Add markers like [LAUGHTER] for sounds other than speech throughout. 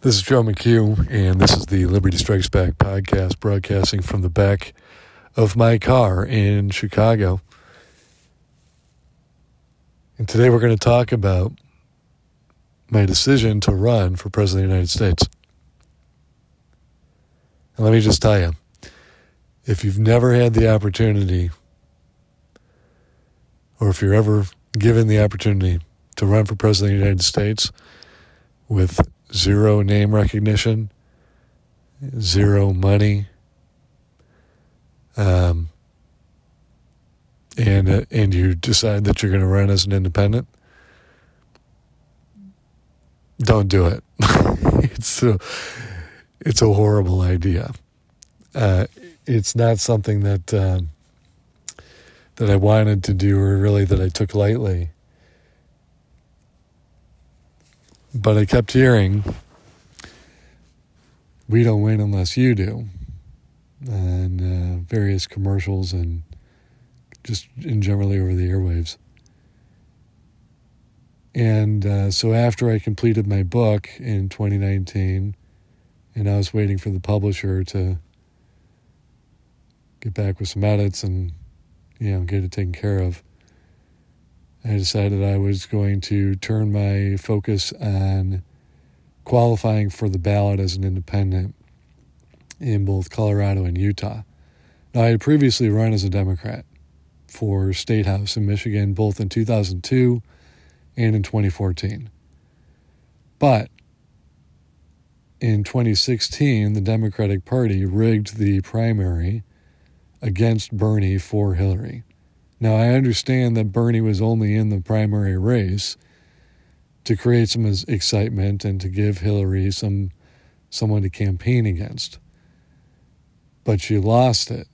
This is Joe McHugh, and this is the Liberty Strikes Back podcast, broadcasting from the back of my car in Chicago. And today we're going to talk about my decision to run for President of the United States. And let me just tell you if you've never had the opportunity, or if you're ever given the opportunity to run for President of the United States with zero name recognition, zero money, um, and uh, and you decide that you're going to run as an independent, don't do it. [LAUGHS] it's a it's a horrible idea. Uh, it's not something that uh, that I wanted to do, or really that I took lightly. But I kept hearing, we don't win unless you do. And uh, various commercials and just in generally over the airwaves. And uh, so after I completed my book in 2019, and I was waiting for the publisher to get back with some edits and, you know, get it taken care of. I decided I was going to turn my focus on qualifying for the ballot as an independent in both Colorado and Utah. Now, I had previously run as a Democrat for State House in Michigan, both in 2002 and in 2014. But in 2016, the Democratic Party rigged the primary against Bernie for Hillary. Now, I understand that Bernie was only in the primary race to create some excitement and to give Hillary some someone to campaign against. But she lost it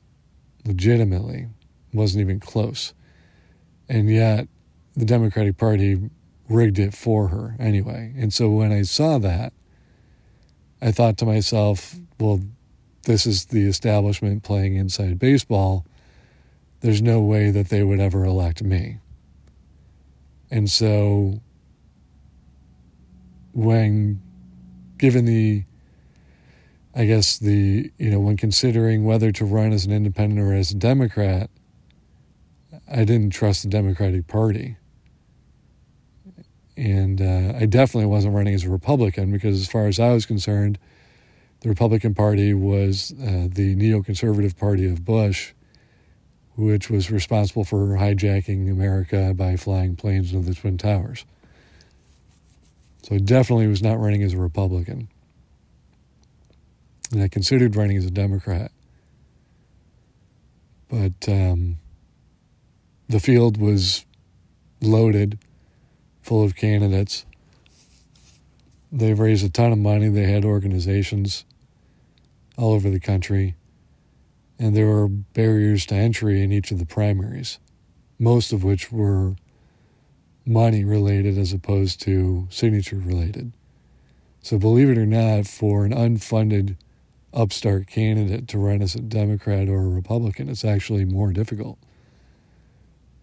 legitimately. wasn't even close. And yet the Democratic Party rigged it for her anyway. And so when I saw that, I thought to myself, well, this is the establishment playing inside baseball there's no way that they would ever elect me. And so, when given the, I guess, the, you know, when considering whether to run as an independent or as a Democrat, I didn't trust the Democratic Party. And uh, I definitely wasn't running as a Republican because, as far as I was concerned, the Republican Party was uh, the neoconservative party of Bush which was responsible for hijacking America by flying planes into the Twin Towers. So I definitely was not running as a Republican. And I considered running as a Democrat. But um, the field was loaded, full of candidates. They've raised a ton of money. They had organizations all over the country and there were barriers to entry in each of the primaries, most of which were money related as opposed to signature related. So, believe it or not, for an unfunded upstart candidate to run as a Democrat or a Republican, it's actually more difficult.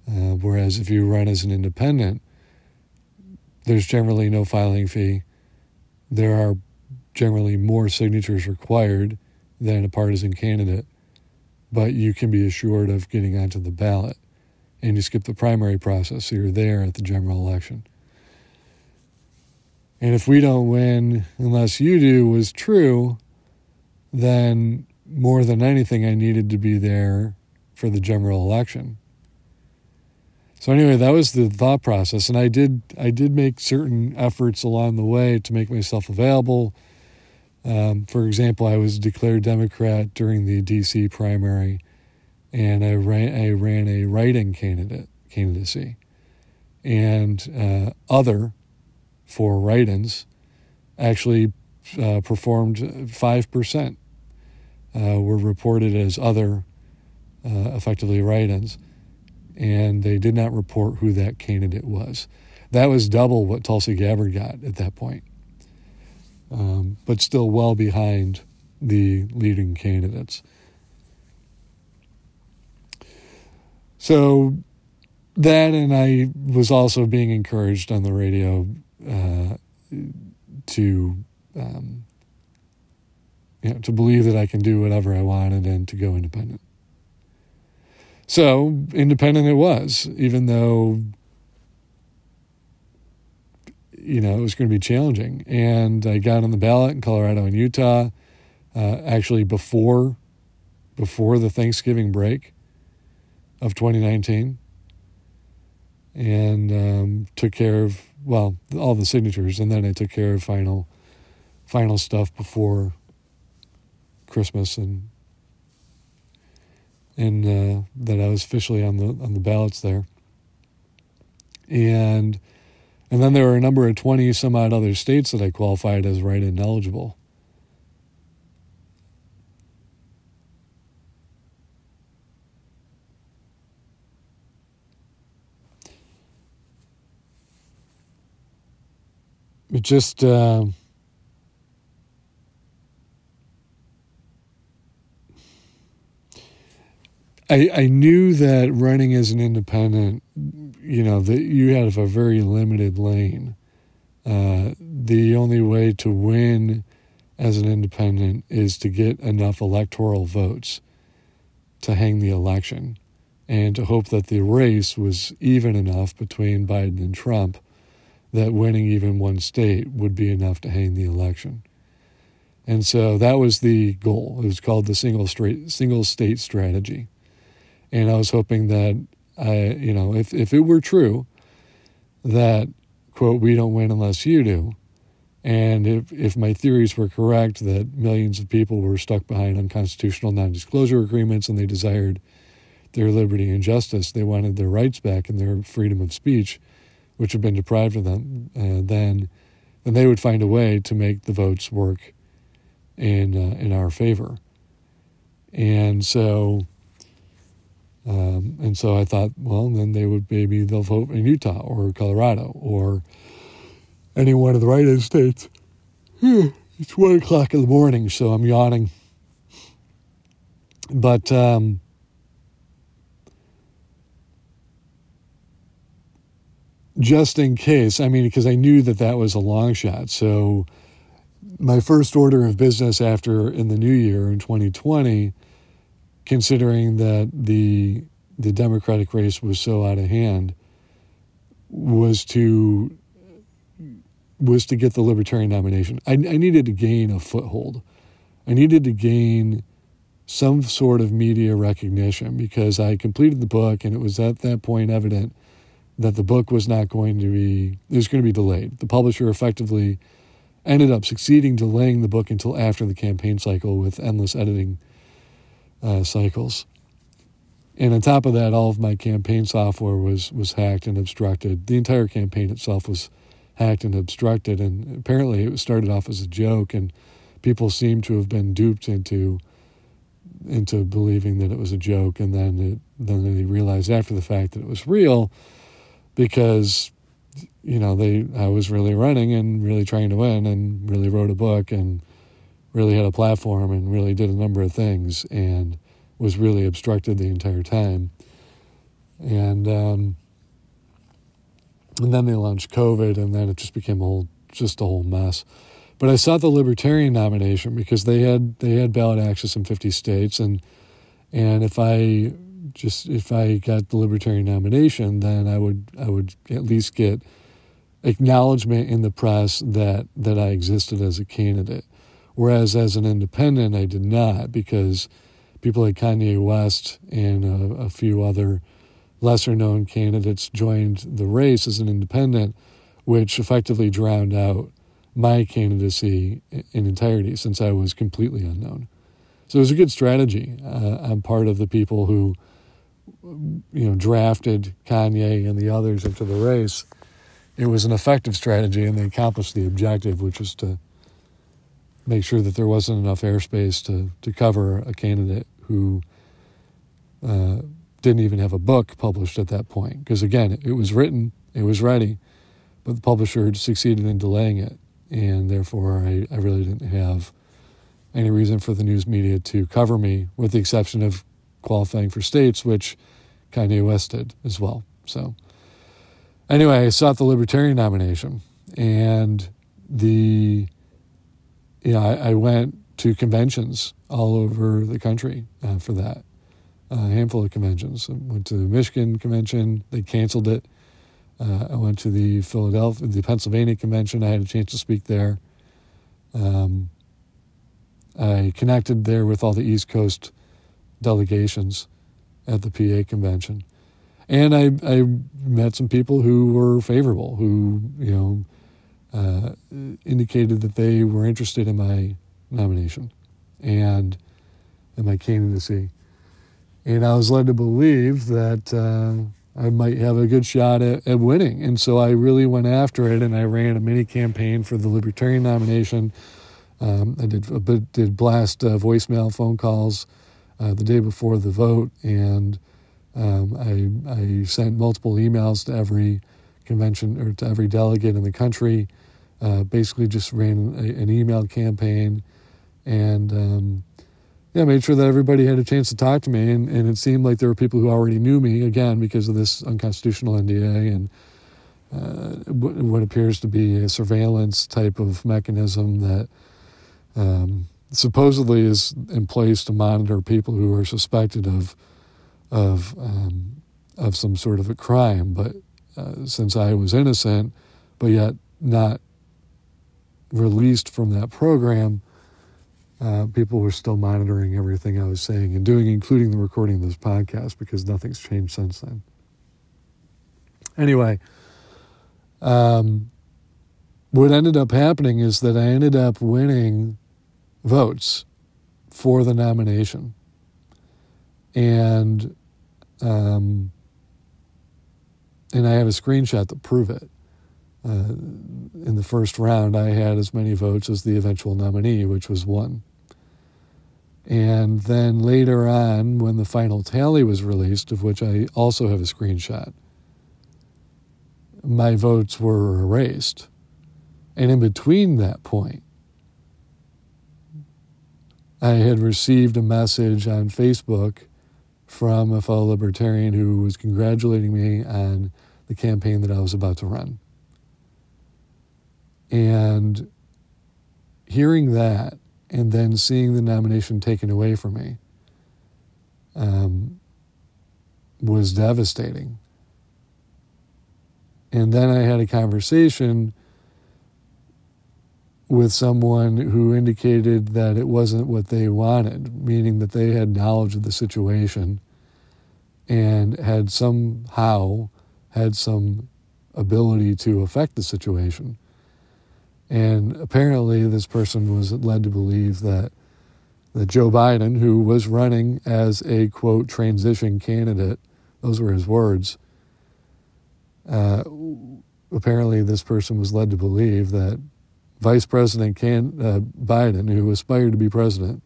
Uh, whereas if you run as an independent, there's generally no filing fee. There are generally more signatures required than a partisan candidate but you can be assured of getting onto the ballot. And you skip the primary process, so you're there at the general election. And if we don't win unless you do was true, then more than anything, I needed to be there for the general election. So anyway, that was the thought process, and I did I did make certain efforts along the way to make myself available um, for example, I was declared Democrat during the D.C. primary, and I ran, I ran a write-in candidate candidacy, and uh, other for write-ins actually uh, performed five percent. Uh, were reported as other, uh, effectively write-ins, and they did not report who that candidate was. That was double what Tulsi Gabbard got at that point um, but still well behind the leading candidates. So that, and I was also being encouraged on the radio uh, to um, you know, to believe that I can do whatever I wanted and to go independent. So independent it was, even though you know it was going to be challenging. And I got on the ballot in Colorado and Utah, uh, actually before before the Thanksgiving break of 2019, and um, took care of well all the signatures, and then I took care of final final stuff before Christmas and and uh, that I was officially on the on the ballots there. And and then there were a number of twenty some odd other states that I qualified as write-in eligible. It just. Uh, I, I knew that running as an independent, you know, that you have a very limited lane. Uh, the only way to win as an independent is to get enough electoral votes to hang the election and to hope that the race was even enough between Biden and Trump that winning even one state would be enough to hang the election. And so that was the goal. It was called the single straight single state strategy. And I was hoping that I, you know, if, if it were true that, quote, we don't win unless you do, and if, if my theories were correct that millions of people were stuck behind unconstitutional non disclosure agreements and they desired their liberty and justice, they wanted their rights back and their freedom of speech, which had been deprived of them, uh, then, then they would find a way to make the votes work in, uh, in our favor. And so um, and so I thought, well, then they would maybe they'll vote in Utah or Colorado or any one of the write-in states. it's one o'clock in the morning, so I'm yawning. But um, just in case, I mean, because I knew that that was a long shot. So my first order of business after in the new year in 2020 considering that the the Democratic race was so out of hand, was to was to get the Libertarian nomination. I, I needed to gain a foothold. I needed to gain some sort of media recognition because I completed the book and it was at that point evident that the book was not going to be it was going to be delayed. The publisher effectively ended up succeeding delaying the book until after the campaign cycle with endless editing uh, cycles. And on top of that, all of my campaign software was was hacked and obstructed. The entire campaign itself was hacked and obstructed, and apparently it started off as a joke, and people seem to have been duped into into believing that it was a joke, and then it, then they realized after the fact that it was real, because you know they I was really running and really trying to win, and really wrote a book and really had a platform and really did a number of things and was really obstructed the entire time. And um, and then they launched COVID, and then it just became a whole just a whole mess. But I sought the Libertarian nomination because they had they had ballot access in 50 states, and and if I just if I got the Libertarian nomination, then I would I would at least get acknowledgement in the press that that I existed as a candidate. Whereas as an independent, I did not because people like Kanye West and a, a few other lesser known candidates joined the race as an independent, which effectively drowned out my candidacy in entirety since I was completely unknown. So it was a good strategy. Uh, I'm part of the people who, you know, drafted Kanye and the others into the race. It was an effective strategy, and they accomplished the objective, which was to make sure that there wasn't enough airspace to, to cover a candidate who uh, didn't even have a book published at that point. Because again, it was written, it was ready, but the publisher had succeeded in delaying it. And therefore, I, I really didn't have any reason for the news media to cover me, with the exception of qualifying for states, which Kanye West did as well. So, anyway, I sought the Libertarian nomination, and the know, I, I, went to conventions all over the country uh, for that. a handful of conventions. I went to the Michigan convention. They canceled it. Uh, I went to the Philadelphia, the Pennsylvania convention. I had a chance to speak there. Um, I connected there with all the East Coast delegations at the PA convention, and I I met some people who were favorable, who you know uh, indicated that they were interested in my nomination and in my candidacy, and I was led to believe that. Uh, I might have a good shot at, at winning. And so I really went after it and I ran a mini campaign for the Libertarian nomination. Um, I did a did blast uh, voicemail phone calls uh, the day before the vote, and um, I, I sent multiple emails to every convention or to every delegate in the country. Uh, basically, just ran a, an email campaign, and um, yeah, made sure that everybody had a chance to talk to me, and, and it seemed like there were people who already knew me again because of this unconstitutional NDA and uh, what appears to be a surveillance type of mechanism that um, supposedly is in place to monitor people who are suspected of of um, of some sort of a crime. But uh, since I was innocent, but yet not released from that program uh, people were still monitoring everything I was saying and doing, including the recording of this podcast, because nothing's changed since then. Anyway, um, what ended up happening is that I ended up winning votes for the nomination. And um, and I have a screenshot to prove it. Uh, in the first round, I had as many votes as the eventual nominee, which was one. And then later on, when the final tally was released, of which I also have a screenshot, my votes were erased. And in between that point, I had received a message on Facebook from a fellow libertarian who was congratulating me on the campaign that I was about to run. And hearing that and then seeing the nomination taken away from me um, was devastating. And then I had a conversation with someone who indicated that it wasn't what they wanted, meaning that they had knowledge of the situation and had somehow had some ability to affect the situation. And apparently, this person was led to believe that that Joe Biden, who was running as a quote transition candidate, those were his words. Uh, apparently, this person was led to believe that Vice President Can, uh, Biden, who aspired to be president,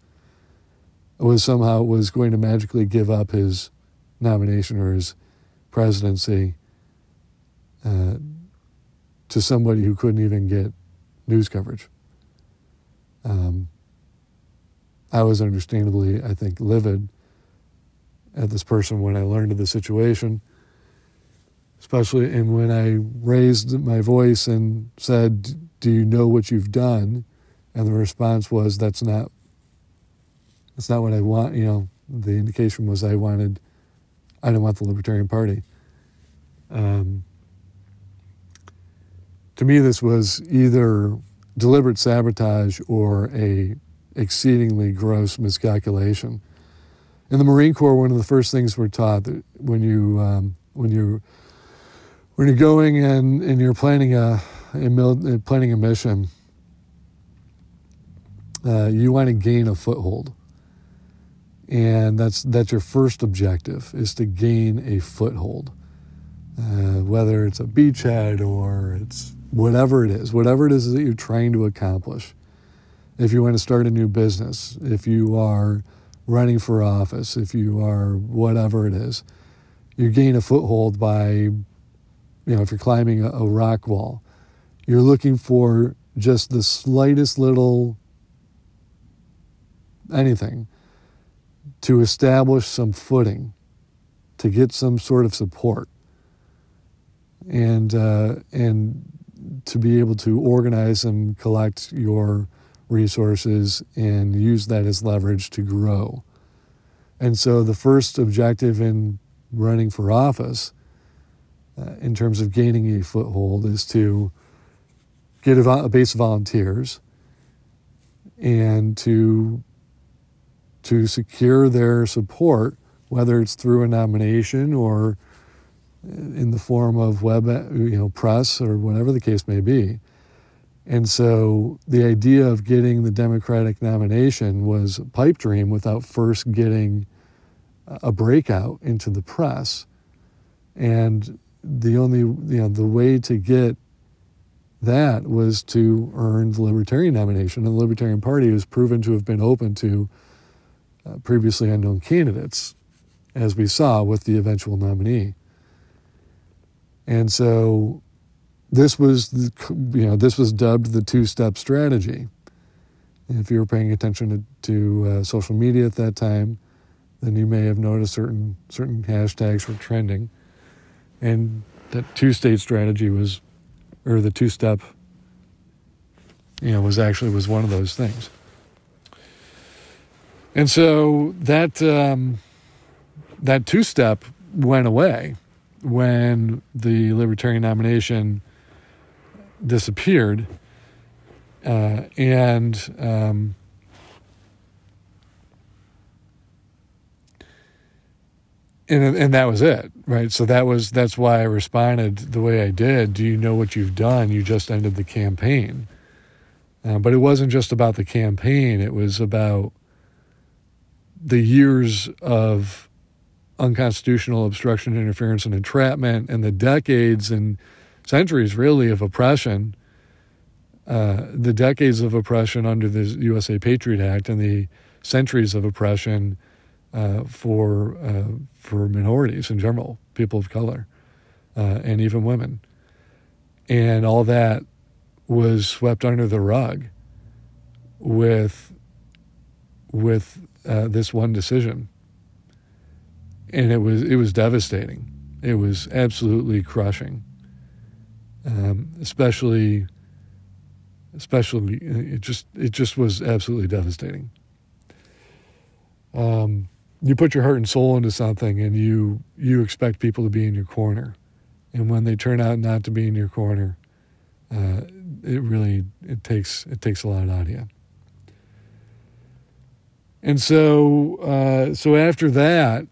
was somehow was going to magically give up his nomination or his presidency uh, to somebody who couldn't even get news coverage. Um, I was understandably, I think, livid at this person when I learned of the situation, especially and when I raised my voice and said, "Do you know what you've done?" And the response was, "That's not. That's not what I want." You know, the indication was I wanted. I didn't want the Libertarian Party. Um, to me, this was either deliberate sabotage or a exceedingly gross miscalculation. In the Marine Corps, one of the first things we're taught that when you um, when you when you're going and, and you're planning a, a mil- planning a mission, uh, you want to gain a foothold, and that's that's your first objective is to gain a foothold, uh, whether it's a beachhead or it's whatever it is, whatever it is that you're trying to accomplish. If you want to start a new business, if you are running for office, if you are whatever it is, you gain a foothold by, you know, if you're climbing a, a rock wall, you're looking for just the slightest little anything to establish some footing, to get some sort of support. And uh, and to be able to organize and collect your resources and use that as leverage to grow. And so the first objective in running for office, uh, in terms of gaining a foothold, is to get a, a base of volunteers and to to secure their support, whether it's through a nomination or in the form of web, you know, press or whatever the case may be. And so the idea of getting the Democratic nomination was a pipe dream without first getting a breakout into the press. And the only, you know, the way to get that was to earn the Libertarian nomination. And the Libertarian Party was proven to have been open to uh, previously unknown candidates, as we saw with the eventual nominee. And so this was the, you know this was dubbed the two-step strategy. if you were paying attention to, to uh, social media at that time, then you may have noticed certain certain hashtags were trending, and that two-state strategy was, or the two-step, you know, was actually was one of those things. And so that um, that two-step went away when the Libertarian nomination disappeared, uh, and um, and and that was it, right? So that was that's why I responded the way I did. Do you know what you've done? You just ended the campaign, uh, but it wasn't just about the campaign. It was about the years of unconstitutional obstruction, interference, and entrapment, and the decades and centuries, really, of oppression, uh, the decades of oppression under the USA Patriot Act, and the centuries of oppression uh, for uh, for minorities in general, people of color, uh, and even women, and all that was swept under the rug with with uh, this one decision and it was it was devastating. It was absolutely crushing, um, especially especially it just it just was absolutely devastating. Um, you put your heart and soul into something, and you you expect people to be in your corner, and when they turn out not to be in your corner, uh, it really it takes it takes a lot out of you. And so uh, so after that,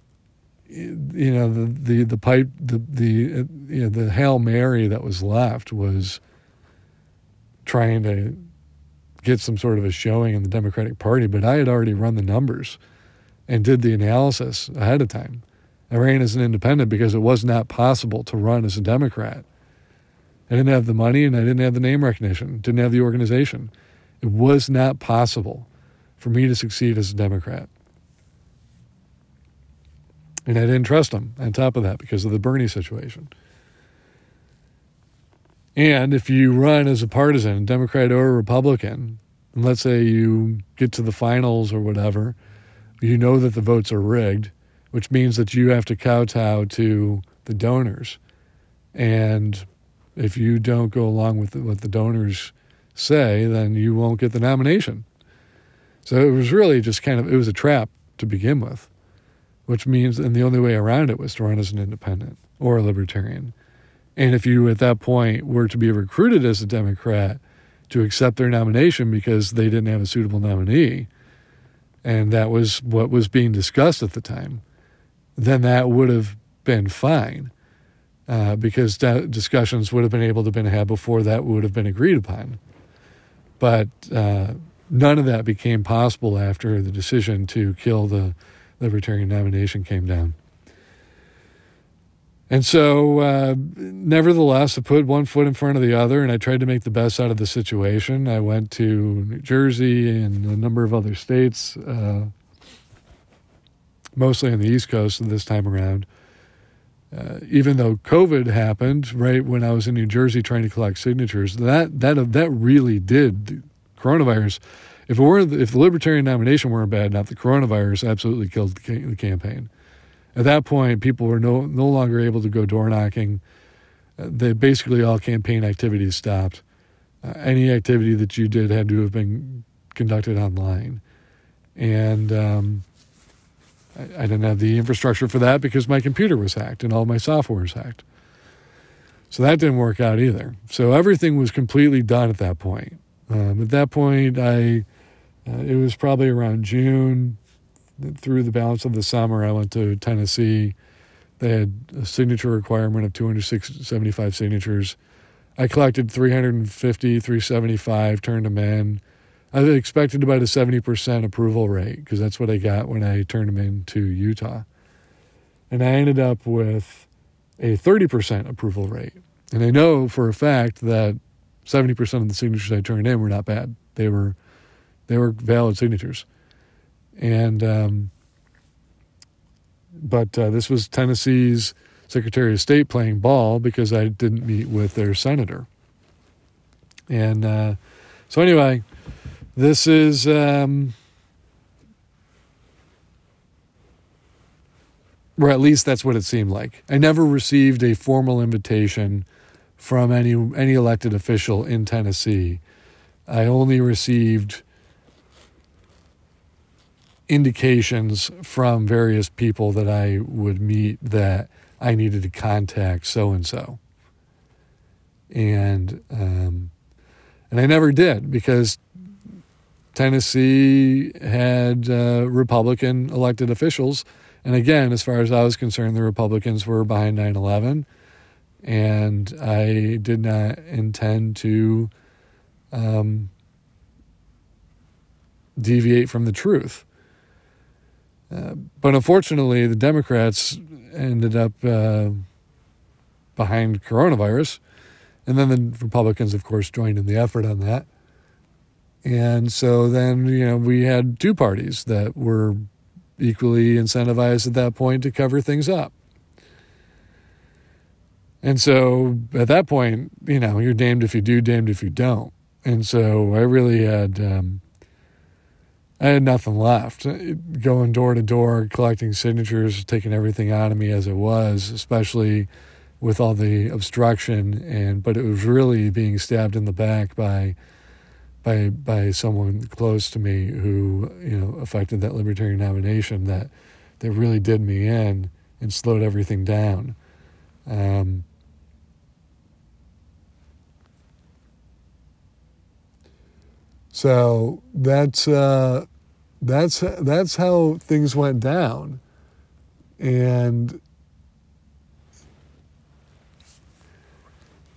you know the the the pipe the the you know the hail mary that was left was trying to get some sort of a showing in the Democratic Party, but I had already run the numbers and did the analysis ahead of time. I ran as an independent because it was not possible to run as a Democrat. I didn't have the money and I didn't have the name recognition, didn't have the organization. It was not possible for me to succeed as a Democrat. And I didn't trust him on top of that because of the Bernie situation. And if you run as a partisan, Democrat or Republican, and let's say you get to the finals or whatever, you know that the votes are rigged, which means that you have to kowtow to the donors. And if you don't go along with what the donors say, then you won't get the nomination. So it was really just kind of, it was a trap to begin with which means, and the only way around it was to run as an independent or a libertarian. And if you at that point were to be recruited as a Democrat to accept their nomination because they didn't have a suitable nominee, and that was what was being discussed at the time, then that would have been fine uh, because discussions would have been able to have been had before that would have been agreed upon. But uh, none of that became possible after the decision to kill the Libertarian nomination came down. And so, uh, nevertheless, I put one foot in front of the other and I tried to make the best out of the situation. I went to New Jersey and a number of other states, uh, mostly on the East Coast this time around. Uh, even though COVID happened right when I was in New Jersey trying to collect signatures, that that that really did coronavirus if it weren't, if the libertarian nomination weren't bad enough, the coronavirus absolutely killed the campaign. At that point, people were no no longer able to go door knocking. Uh, they basically all campaign activities stopped. Uh, any activity that you did had to have been conducted online. And um, I, I didn't have the infrastructure for that because my computer was hacked and all my software was hacked. So that didn't work out either. So everything was completely done at that point. Um, at that point, I uh, it was probably around June through the balance of the summer. I went to Tennessee. They had a signature requirement of 275 signatures. I collected 350, 375, turned them in. I expected about a 70% approval rate because that's what I got when I turned them in to Utah. And I ended up with a 30% approval rate. And I know for a fact that 70% of the signatures I turned in were not bad. They were they were valid signatures. And um, but uh, this was Tennessee's Secretary of State playing ball because I didn't meet with their senator. And uh, so anyway, this is um, or at least that's what it seemed like. I never received a formal invitation from any any elected official in Tennessee. I only received indications from various people that I would meet that I needed to contact so and so, and um, and I never did because Tennessee had uh, Republican elected officials and again, as far as I was concerned, the Republicans were behind 9 11. And I did not intend to um, deviate from the truth. But unfortunately, the Democrats ended up uh, behind coronavirus. And then the Republicans, of course, joined in the effort on that. And so then, you know, we had two parties that were equally incentivized at that point to cover things up. And so at that point, you know, you're damned if you do, damned if you don't. And so I really had, um, I had nothing left. Going door to door, collecting signatures, taking everything out of me as it was, especially with all the obstruction. And but it was really being stabbed in the back by by by someone close to me who you know affected that libertarian nomination that that really did me in and slowed everything down. Um, so that's uh, that's that's how things went down, and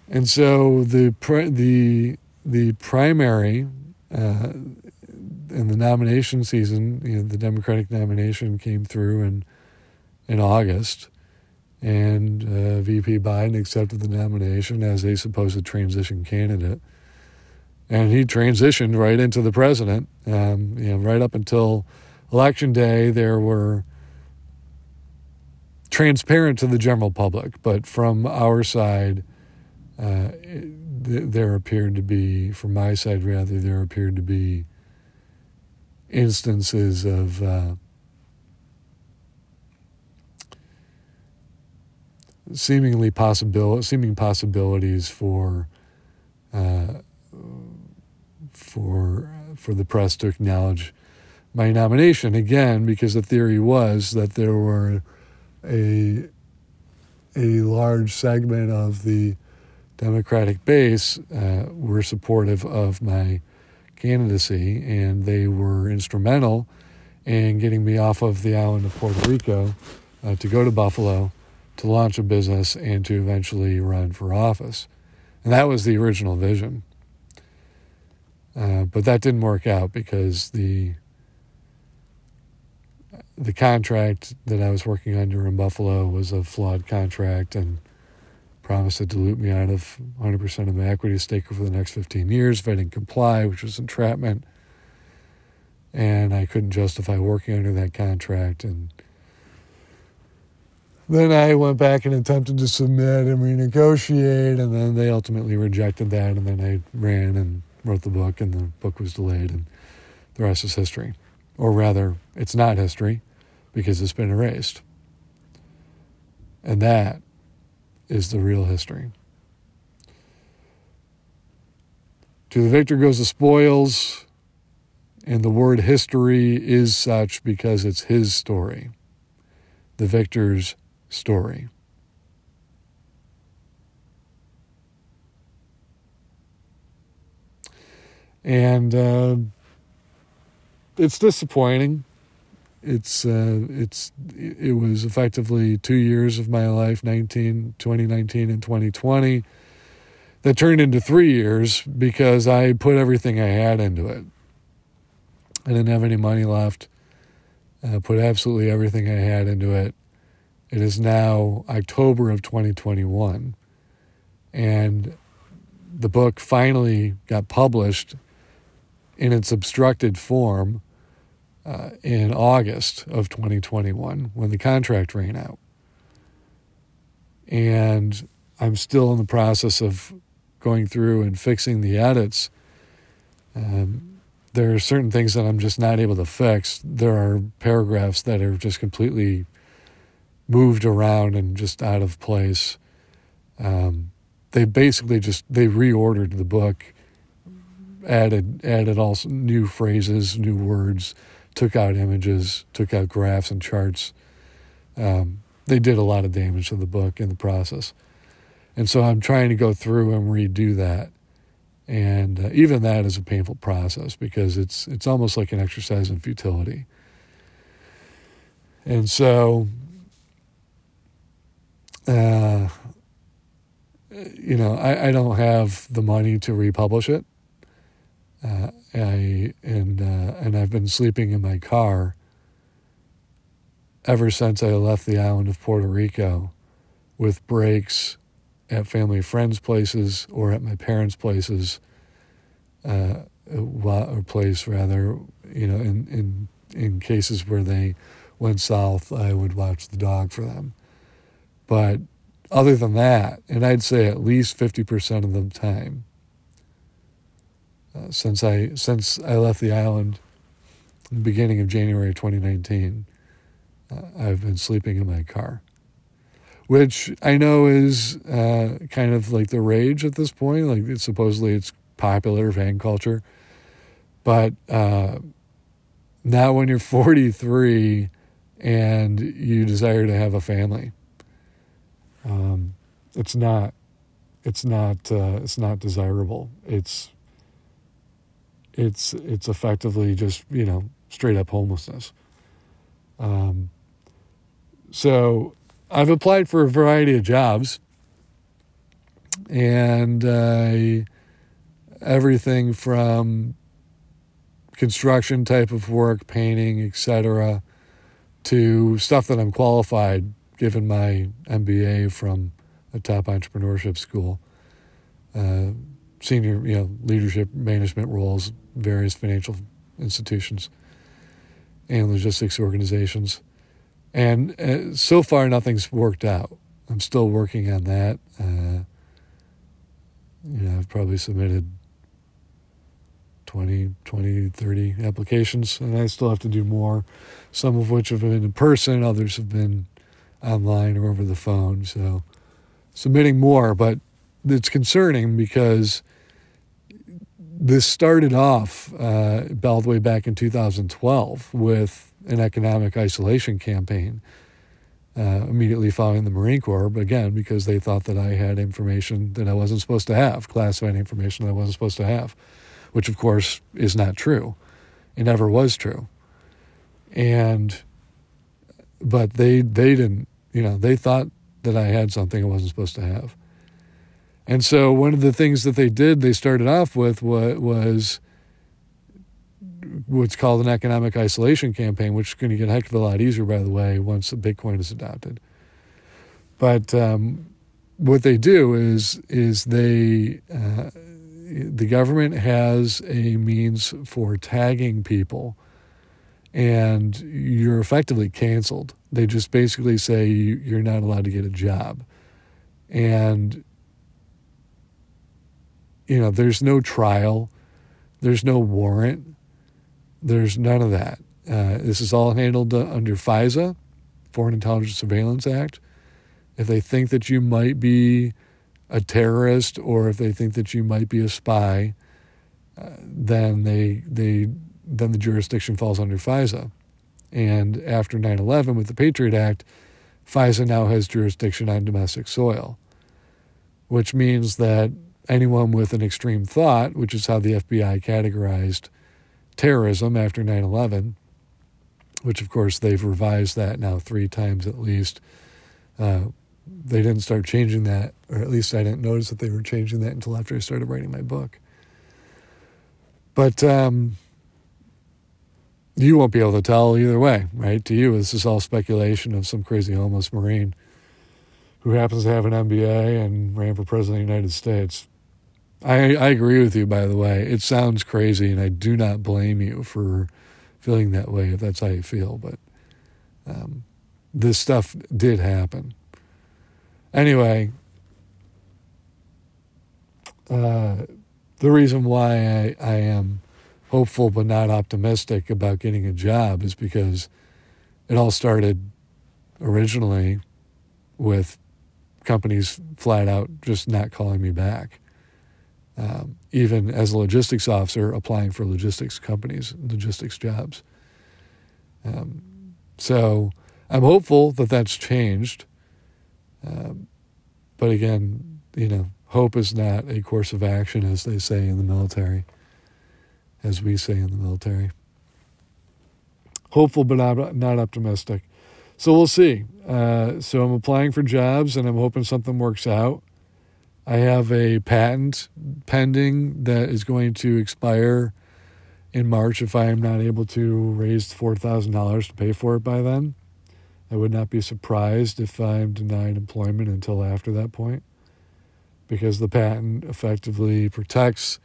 and so the the the primary uh, in the nomination season, you know, the Democratic nomination came through in in August, and uh, VP Biden accepted the nomination as a supposed transition candidate, and he transitioned right into the president. Um, you know, right up until election day, there were transparent to the general public, but from our side. Uh, there appeared to be, from my side rather, there appeared to be instances of uh, seemingly possible, seeming possibilities for uh, for for the press to acknowledge my nomination again, because the theory was that there were a a large segment of the Democratic base uh, were supportive of my candidacy, and they were instrumental in getting me off of the island of Puerto Rico uh, to go to Buffalo to launch a business and to eventually run for office. And that was the original vision. Uh, but that didn't work out because the the contract that I was working under in Buffalo was a flawed contract, and promised to dilute me out of 100% of my equity stake for the next 15 years if I didn't comply, which was entrapment. And I couldn't justify working under that contract. And then I went back and attempted to submit and renegotiate, and then they ultimately rejected that. And then I ran and wrote the book, and the book was delayed, and the rest is history. Or rather, it's not history because it's been erased. And that is the real history. To the victor goes the spoils. And the word history is such because it's his story, the victor's story. And uh, it's disappointing. It's uh, it's it was effectively two years of my life 19, 2019 and 2020 that turned into three years because I put everything I had into it. I didn't have any money left. I put absolutely everything I had into it. It is now October of 2021. And the book finally got published in its obstructed form uh, in August of 2021 when the contract ran out. And I'm still in the process of going through and fixing the edits. Um, there are certain things that I'm just not able to fix. There are paragraphs that are just completely moved around and just out of place. Um, they basically just they reordered the book, added added all new phrases, new words, took out images, took out graphs and charts. Um, they did a lot of damage to the book in the process, and so I'm trying to go through and redo that and uh, even that is a painful process because it's it's almost like an exercise in futility. And so, uh, you know, I, I don't have the money to republish it. Uh, I and uh, and I've been sleeping in my car ever since I left the island of Puerto Rico, with breaks at family friends' places or at my parents' places, uh, or place rather, you know, in, in in cases where they went south, I would watch the dog for them. But other than that, and I'd say at least fifty percent of the time, since I since I left the island, the beginning of January 2019, uh, I've been sleeping in my car which I know is uh, kind of like the rage at this point. Like it's, supposedly it's popular fan culture, but uh, not when you're 43 and you desire to have a family. Um, it's not. It's not. Uh, it's not desirable. It's. It's it's effectively just you know straight up homelessness. Um, so I've applied for a variety of jobs, and uh, everything from construction type of work, painting, etc., to stuff that I'm qualified given my MBA from a top entrepreneurship school, uh, senior you know leadership management roles, various financial institutions, and logistics organizations. And uh, so far, nothing's worked out. I'm still working on that. Uh, you know, I've probably submitted 20, 20, 30 applications, and I still have to do more, some of which have been in person, others have been online or over the phone. So, submitting more, but it's concerning because this started off uh, all the way back in 2012 with an economic isolation campaign uh, immediately following the Marine Corps, but again, because they thought that I had information that I wasn't supposed to have, classified information that I wasn't supposed to have, which of course is not true. It never was true. And, but they, they didn't, you know, they thought that I had something I wasn't supposed to have. And so one of the things that they did, they started off with what was what's called an economic isolation campaign, which is going to get a heck of a lot easier, by the way, once Bitcoin is adopted. But um, what they do is is they uh, the government has a means for tagging people, and you're effectively canceled. They just basically say you're not allowed to get a job, and you know there's no trial, there's no warrant there's none of that. Uh, this is all handled uh, under FISA, Foreign Intelligence Surveillance Act. If they think that you might be a terrorist or if they think that you might be a spy, uh, then they they then the jurisdiction falls under FISA. And after 9 11 with the Patriot Act, FISA now has jurisdiction on domestic soil, which means that anyone with an extreme thought, which is how the FBI categorized terrorism after 9 11, which of course they've revised that now three times at least. Uh, they didn't start changing that, or at least I didn't notice that they were changing that until after I started writing my book. But um, you won't be able to tell either way, right? To you, this is all speculation of some crazy homeless Marine who happens to have an MBA and ran for president of the United States. I, I agree with you, by the way. It sounds crazy, and I do not blame you for feeling that way if that's how you feel. But um, this stuff did happen. Anyway, uh, the reason why I, I am hopeful but not optimistic about getting a job is because it all started originally with companies flat out just not calling me back. Um, even as a logistics officer, applying for logistics companies, logistics jobs. Um, so I'm hopeful that that's changed. Um, but again, you know, hope is not a course of action, as they say in the military, as we say in the military. Hopeful, but not, not optimistic. So we'll see. Uh, so I'm applying for jobs and I'm hoping something works out. I have a patent pending that is going to expire in March if I am not able to raise $4,000 to pay for it by then. I would not be surprised if I'm denied employment until after that point because the patent effectively protects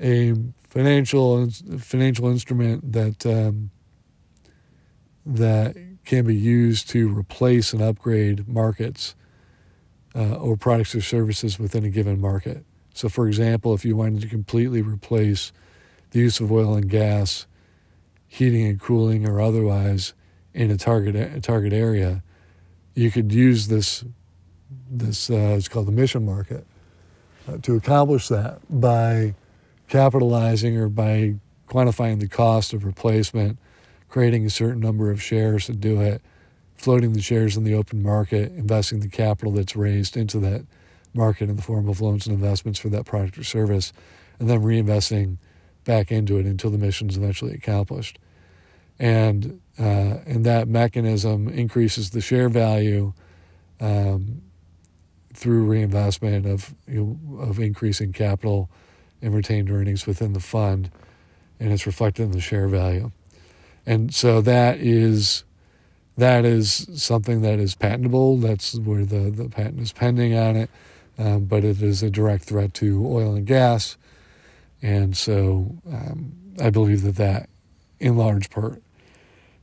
a financial financial instrument that um, that can be used to replace and upgrade markets uh, or products or services within a given market. So, for example, if you wanted to completely replace the use of oil and gas, heating and cooling, or otherwise in a target a target area, you could use this this uh, it's called the mission market uh, to accomplish that by capitalizing or by quantifying the cost of replacement, creating a certain number of shares to do it, floating the shares in the open market, investing the capital that's raised into that market in the form of loans and investments for that product or service, and then reinvesting back into it until the mission is eventually accomplished and uh, and that mechanism increases the share value um, through reinvestment of you know, of increasing capital and retained earnings within the fund, and it's reflected in the share value. And so that is that is something that is patentable. That's where the, the patent is pending on it, um, but it is a direct threat to oil and gas, and so um, I believe that that, in large part,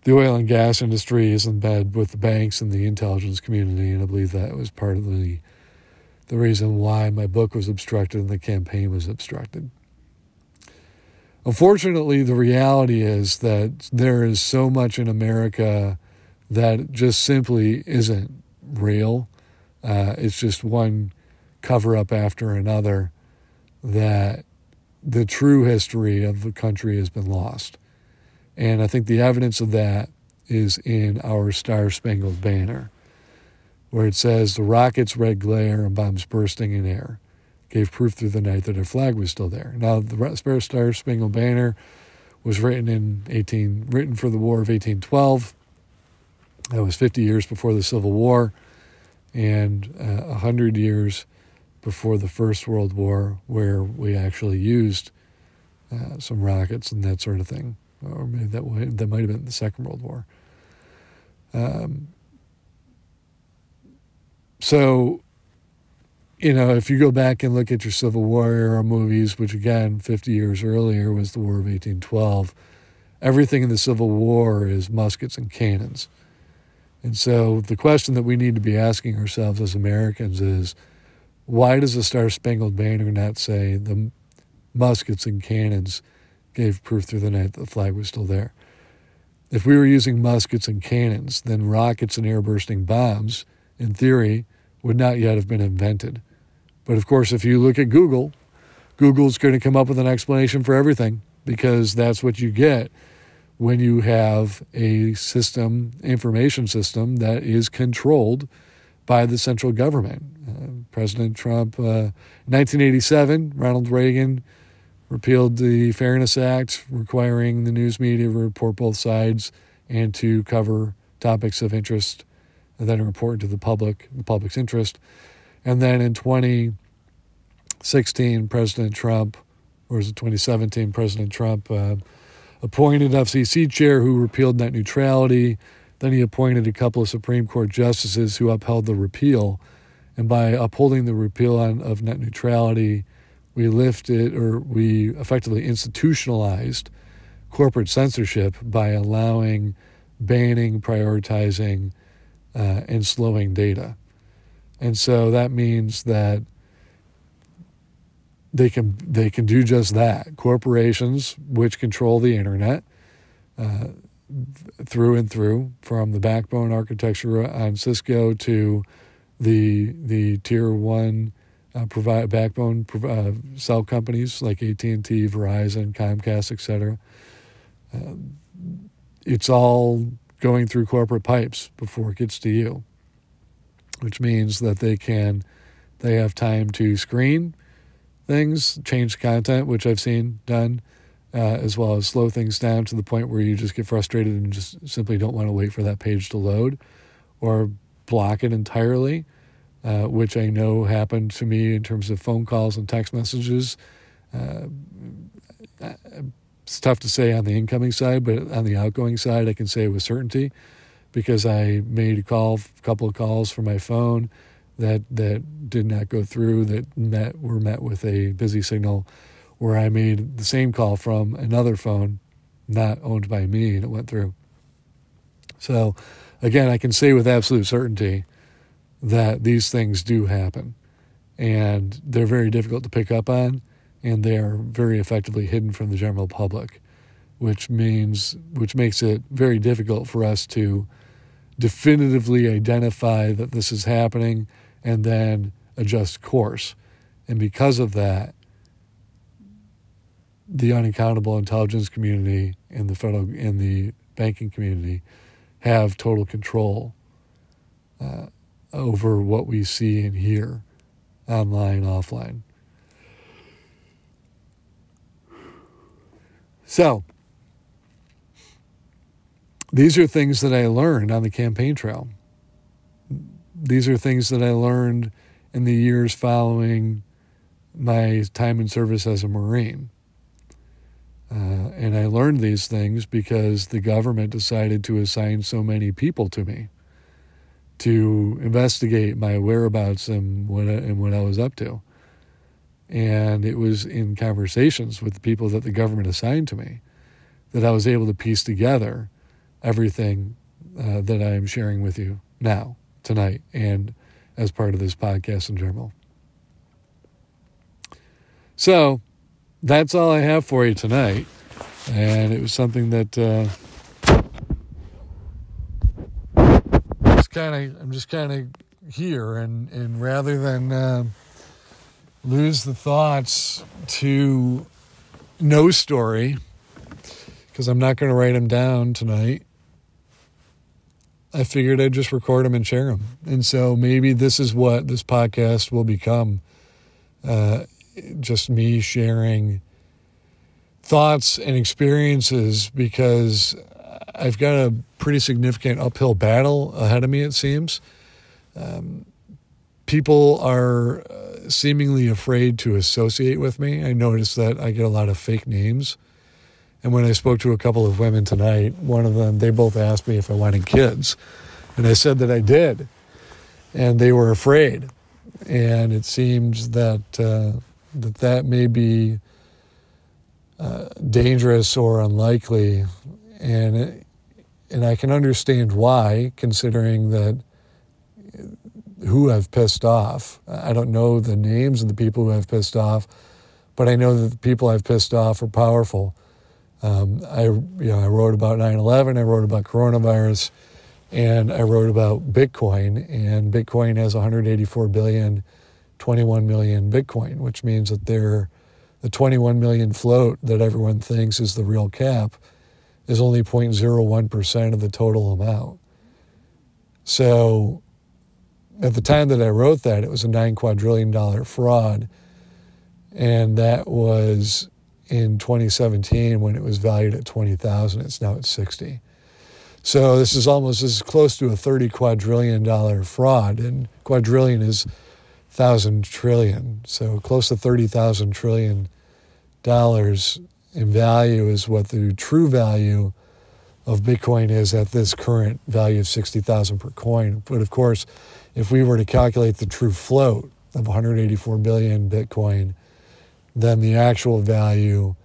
the oil and gas industry is in bed with the banks and the intelligence community, and I believe that was part of the the reason why my book was obstructed and the campaign was obstructed. Unfortunately, the reality is that there is so much in America that just simply isn't real. Uh, it's just one cover up after another that the true history of the country has been lost. And I think the evidence of that is in our Star Spangled Banner, where it says the rocket's red glare and bombs bursting in air gave proof through the night that our flag was still there. Now, the Star Spangled Banner was written in 18, written for the War of 1812. That was 50 years before the Civil War, and uh, 100 years before the First World War, where we actually used uh, some rockets and that sort of thing or maybe that that might have been the Second World War. Um, so, you know, if you go back and look at your Civil War era movies, which again, 50 years earlier was the War of 1812, everything in the Civil War is muskets and cannons. And so the question that we need to be asking ourselves as Americans is why does the Star Spangled Banner not say the muskets and cannons gave proof through the night that the flag was still there. If we were using muskets and cannons, then rockets and air bursting bombs, in theory, would not yet have been invented. But of course, if you look at Google, Google's going to come up with an explanation for everything. because that's what you get when you have a system, information system that is controlled by the central government. Uh, President Trump, uh, 1987, Ronald Reagan repealed the Fairness Act, requiring the news media to report both sides and to cover topics of interest that are important to the public, the public's interest. And then in 2016, President Trump, or is it 2017, President Trump uh, appointed FCC chair who repealed net neutrality. Then he appointed a couple of Supreme Court justices who upheld the repeal. And by upholding the repeal on, of net neutrality, we lifted or we effectively institutionalized corporate censorship by allowing banning, prioritizing, uh, and slowing data. And so that means that they can they can do just that. Corporations which control the internet uh, through and through, from the backbone architecture on Cisco to the the tier one uh, provide backbone uh, cell companies like AT and T, Verizon, Comcast, etc. Uh, it's all going through corporate pipes before it gets to you, which means that they can they have time to screen things, change content, which I've seen done, uh, as well as slow things down to the point where you just get frustrated and just simply don't want to wait for that page to load, or block it entirely uh, which I know happened to me in terms of phone calls and text messages. Uh, it's tough to say on the incoming side, but on the outgoing side, I can say with certainty because I made a call, a couple of calls from my phone that that did not go through that met were met with a busy signal, where I made the same call from another phone, not owned by me, and it went through. So, again, I can say with absolute certainty that these things do happen. And they're very difficult to pick up on, and they are very effectively hidden from the general public, which means which makes it very difficult for us to definitively identify that this is happening and then adjust course. And because of that, the unaccountable intelligence community and the federal and the banking community have total control uh, over what we see and hear online, offline. So, these are things that I learned on the campaign trail. These are things that I learned in the years following my time in service as a Marine. Uh, and I learned these things because the government decided to assign so many people to me to investigate my whereabouts and what I, and what I was up to. And it was in conversations with the people that the government assigned to me that I was able to piece together everything uh, that I am sharing with you now, tonight, and as part of this podcast in general. So that's all I have for you tonight. And it was something that. Uh, kind of I'm just kind of here, and and rather than uh, lose the thoughts to no story, because I'm not going to write them down tonight. I figured I'd just record them and share them, and so maybe this is what this podcast will become. Uh, just me sharing thoughts and experiences because I've got a pretty significant uphill battle ahead of me, it seems. Um, people are uh, seemingly afraid to associate with me. I notice that I get a lot of fake names. And when I spoke to a couple of women tonight, one of them, they both asked me if I wanted kids. And I said that I did. And they were afraid. And it seems that uh, that, that may be uh, dangerous or unlikely. And and I can understand why, considering that who I've pissed off. I don't know the names of the people who I've pissed off, but I know that the people I've pissed off are powerful. Um, I, you know, I wrote about 9/11. I wrote about coronavirus, and I wrote about Bitcoin. And Bitcoin has 184 billion, 21 million Bitcoin, which means that there the 21 million float that everyone thinks is the real cap is only 0.01% of the total amount. So at the time that I wrote that, it was a nine quadrillion dollar fraud. And that was in 2017 when it was valued at 20,000. It's now at 60. So this is almost as close to a 30 quadrillion dollar fraud. And quadrillion is thousand trillion. So close to 30,000 trillion dollars in value is what the true value of Bitcoin is at this current value of 60,000 per coin. But of course, if we were to calculate the true float of 184 billion Bitcoin, then the actual value,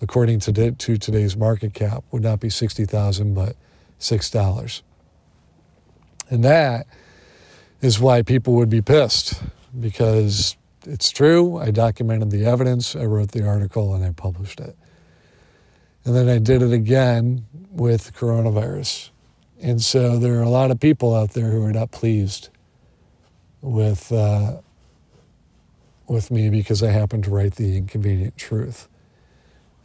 according to, to today's market cap, would not be 60,000 but $6. And that is why people would be pissed because it's true. I documented the evidence, I wrote the article, and I published it. And then I did it again with coronavirus. And so there are a lot of people out there who are not pleased with uh, with me because I happen to write the inconvenient truth.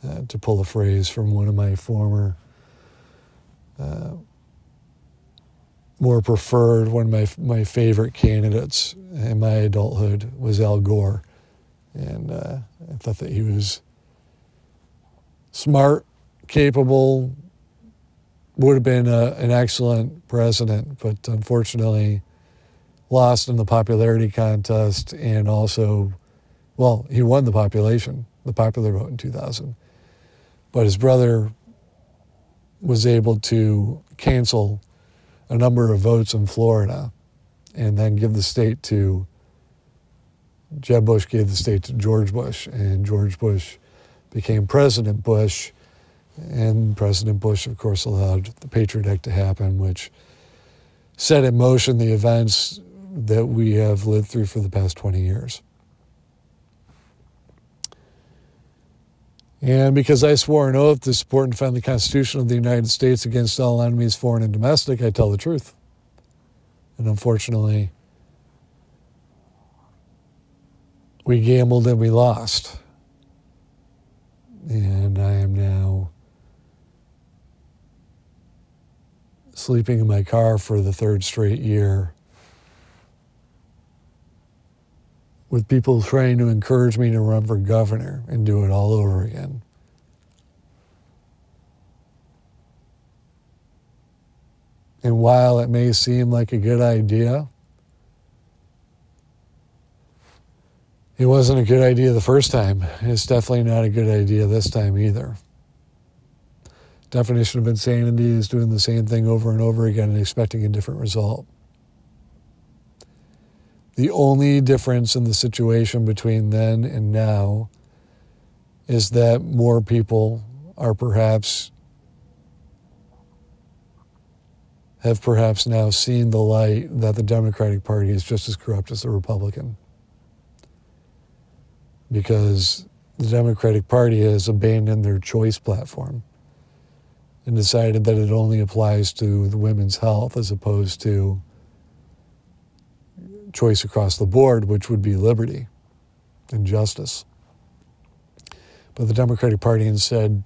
Uh, to pull a phrase from one of my former, uh, more preferred, one of my my favorite candidates in my adulthood was Al Gore, and uh, I thought that he was smart, capable, would have been a, an excellent president, but unfortunately lost in the popularity contest and also, well, he won the population, the popular vote in 2000. But his brother was able to cancel a number of votes in Florida and then give the state to Jeb Bush gave the state to George Bush, and George Bush became President Bush. And President Bush, of course, allowed the Patriot Act to happen, which set in motion the events that we have lived through for the past 20 years. And because I swore an oath to support and defend the Constitution of the United States against all enemies, foreign and domestic, I tell the truth. And unfortunately, we gambled and we lost. And I am now sleeping in my car for the third straight year with people trying to encourage me to run for governor and do it all over again. And while it may seem like a good idea, it wasn't a good idea the first time. It's definitely not a good idea this time either. Definition of insanity is doing the same thing over and over again and expecting a different result. The only difference in the situation between then and now is that more people are perhaps have perhaps now seen the light that the Democratic Party is just as corrupt as the Republican. Because the Democratic Party has abandoned their choice platform and decided that it only applies to the women's health as opposed to choice across the board, which would be liberty and justice. But the Democratic Party instead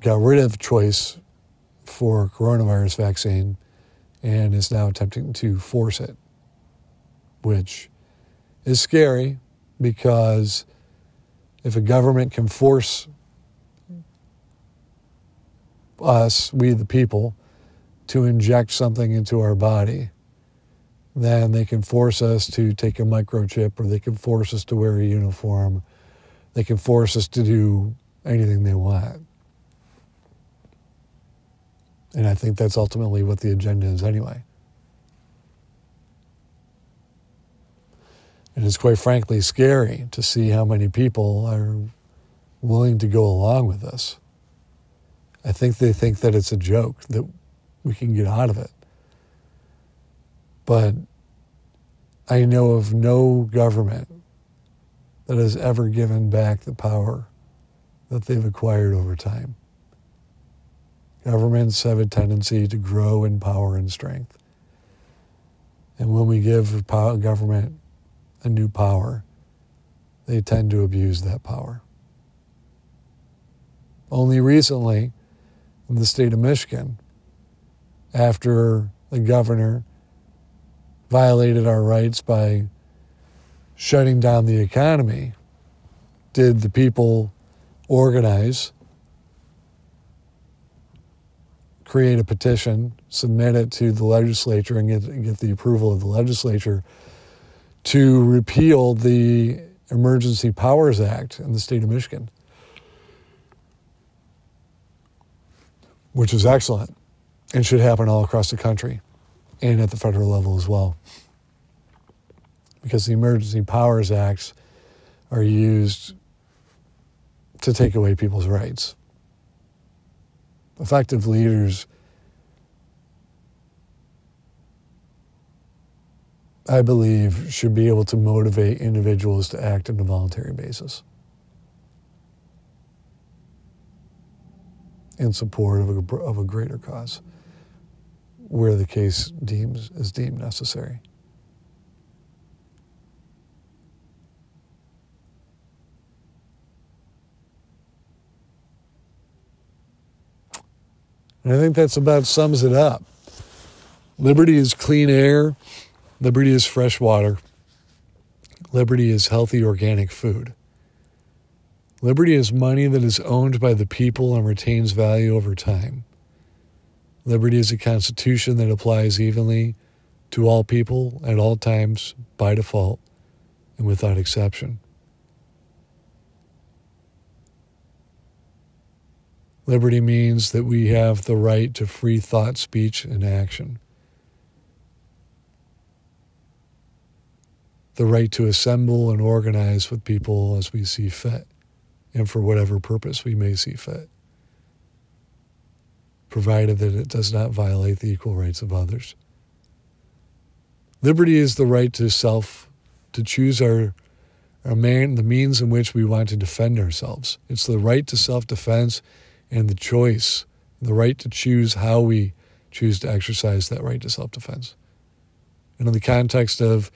got rid of choice for coronavirus vaccine and is now attempting to force it, which is scary because if a government can force us, we the people, to inject something into our body, then they can force us to take a microchip or they can force us to wear a uniform. They can force us to do anything they want. And I think that's ultimately what the agenda is anyway. And it's quite frankly scary to see how many people are willing to go along with this. I think they think that it's a joke, that we can get out of it. But I know of no government that has ever given back the power that they've acquired over time. Governments have a tendency to grow in power and strength. And when we give government a new power, they tend to abuse that power. Only recently, in the state of Michigan, after the governor violated our rights by shutting down the economy, did the people organize, create a petition, submit it to the legislature, and get, get the approval of the legislature to repeal the Emergency Powers Act in the state of Michigan, which is excellent and should happen all across the country and at the federal level as well. Because the Emergency Powers Acts are used to take away people's rights. Effective leaders I believe, should be able to motivate individuals to act on a voluntary basis in support of a, of a greater cause where the case deems is deemed necessary. And I think that's about sums it up. Liberty is clean air. Liberty is fresh water. Liberty is healthy organic food. Liberty is money that is owned by the people and retains value over time. Liberty is a constitution that applies evenly to all people at all times by default and without exception. Liberty means that we have the right to free thought, speech, and action. the right to assemble and organize with people as we see fit and for whatever purpose we may see fit, provided that it does not violate the equal rights of others. Liberty is the right to self, to choose our, our man, the means in which we want to defend ourselves. It's the right to self defense and the choice, the right to choose how we choose to exercise that right to self defense. And in the context of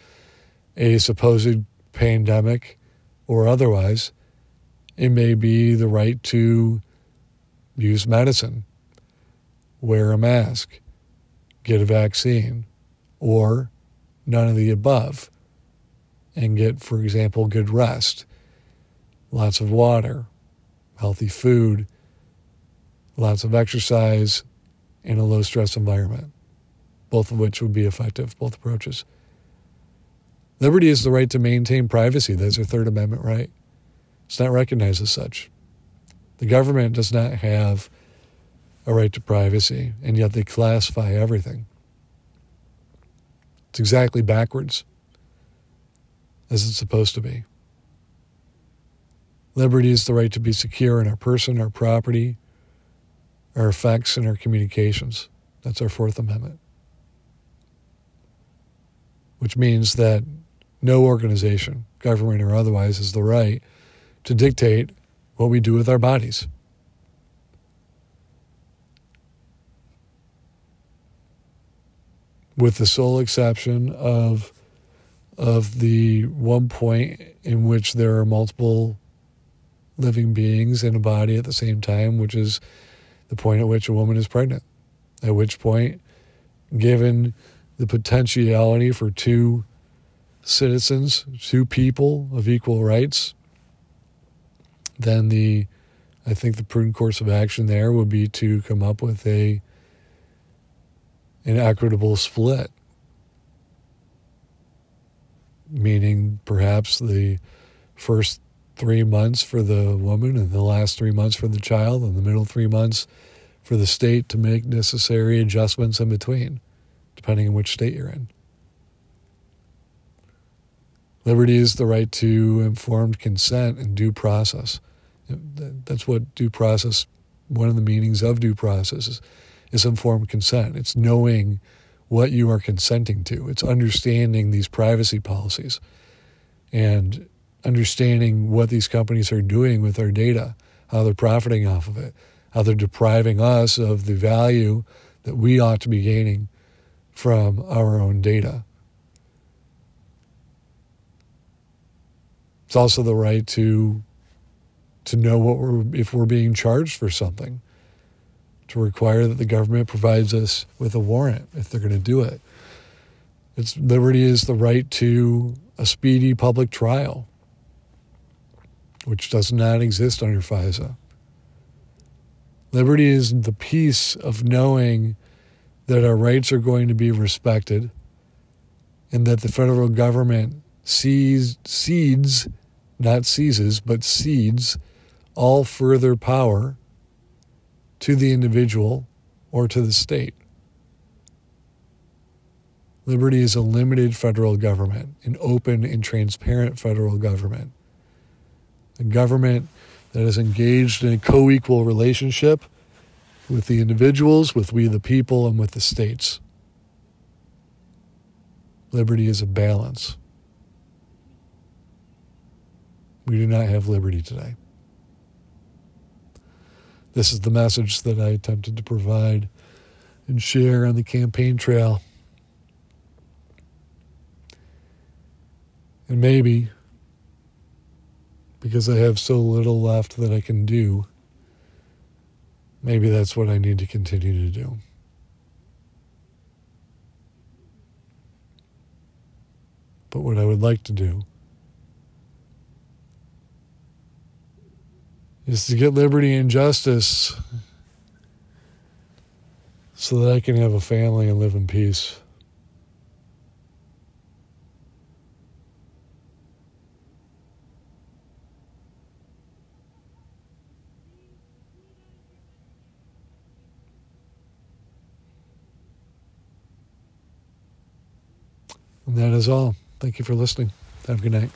a supposed pandemic or otherwise, it may be the right to use medicine, wear a mask, get a vaccine, or none of the above, and get, for example, good rest, lots of water, healthy food, lots of exercise, in a low stress environment, both of which would be effective, both approaches. Liberty is the right to maintain privacy. That's our Third Amendment right. It's not recognized as such. The government does not have a right to privacy, and yet they classify everything. It's exactly backwards as it's supposed to be. Liberty is the right to be secure in our person, our property, our effects, and our communications. That's our Fourth Amendment. Which means that no organization, government or otherwise, has the right to dictate what we do with our bodies. With the sole exception of of the one point in which there are multiple living beings in a body at the same time, which is the point at which a woman is pregnant. At which point, given the potentiality for two citizens, two people of equal rights, then the I think the prudent course of action there would be to come up with a an equitable split. Meaning perhaps the first three months for the woman and the last three months for the child and the middle three months for the state to make necessary adjustments in between, depending on which state you're in. Liberty is the right to informed consent and due process. That's what due process, one of the meanings of due process is, is informed consent. It's knowing what you are consenting to, it's understanding these privacy policies and understanding what these companies are doing with our data, how they're profiting off of it, how they're depriving us of the value that we ought to be gaining from our own data. It's also the right to to know what we're if we're being charged for something. To require that the government provides us with a warrant if they're going to do it. It's liberty is the right to a speedy public trial, which does not exist under FISA. Liberty is the peace of knowing that our rights are going to be respected and that the federal government sees, cedes, not seizes, but cedes all further power to the individual or to the state. Liberty is a limited federal government, an open and transparent federal government. A government that is engaged in a co equal relationship with the individuals, with we the people, and with the states. Liberty is a balance. We do not have liberty today. This is the message that I attempted to provide and share on the campaign trail. And maybe because I have so little left that I can do, maybe that's what I need to continue to do. But what I would like to do is to get liberty and justice so that I can have a family and live in peace. And that is all. Thank you for listening. Have a good night.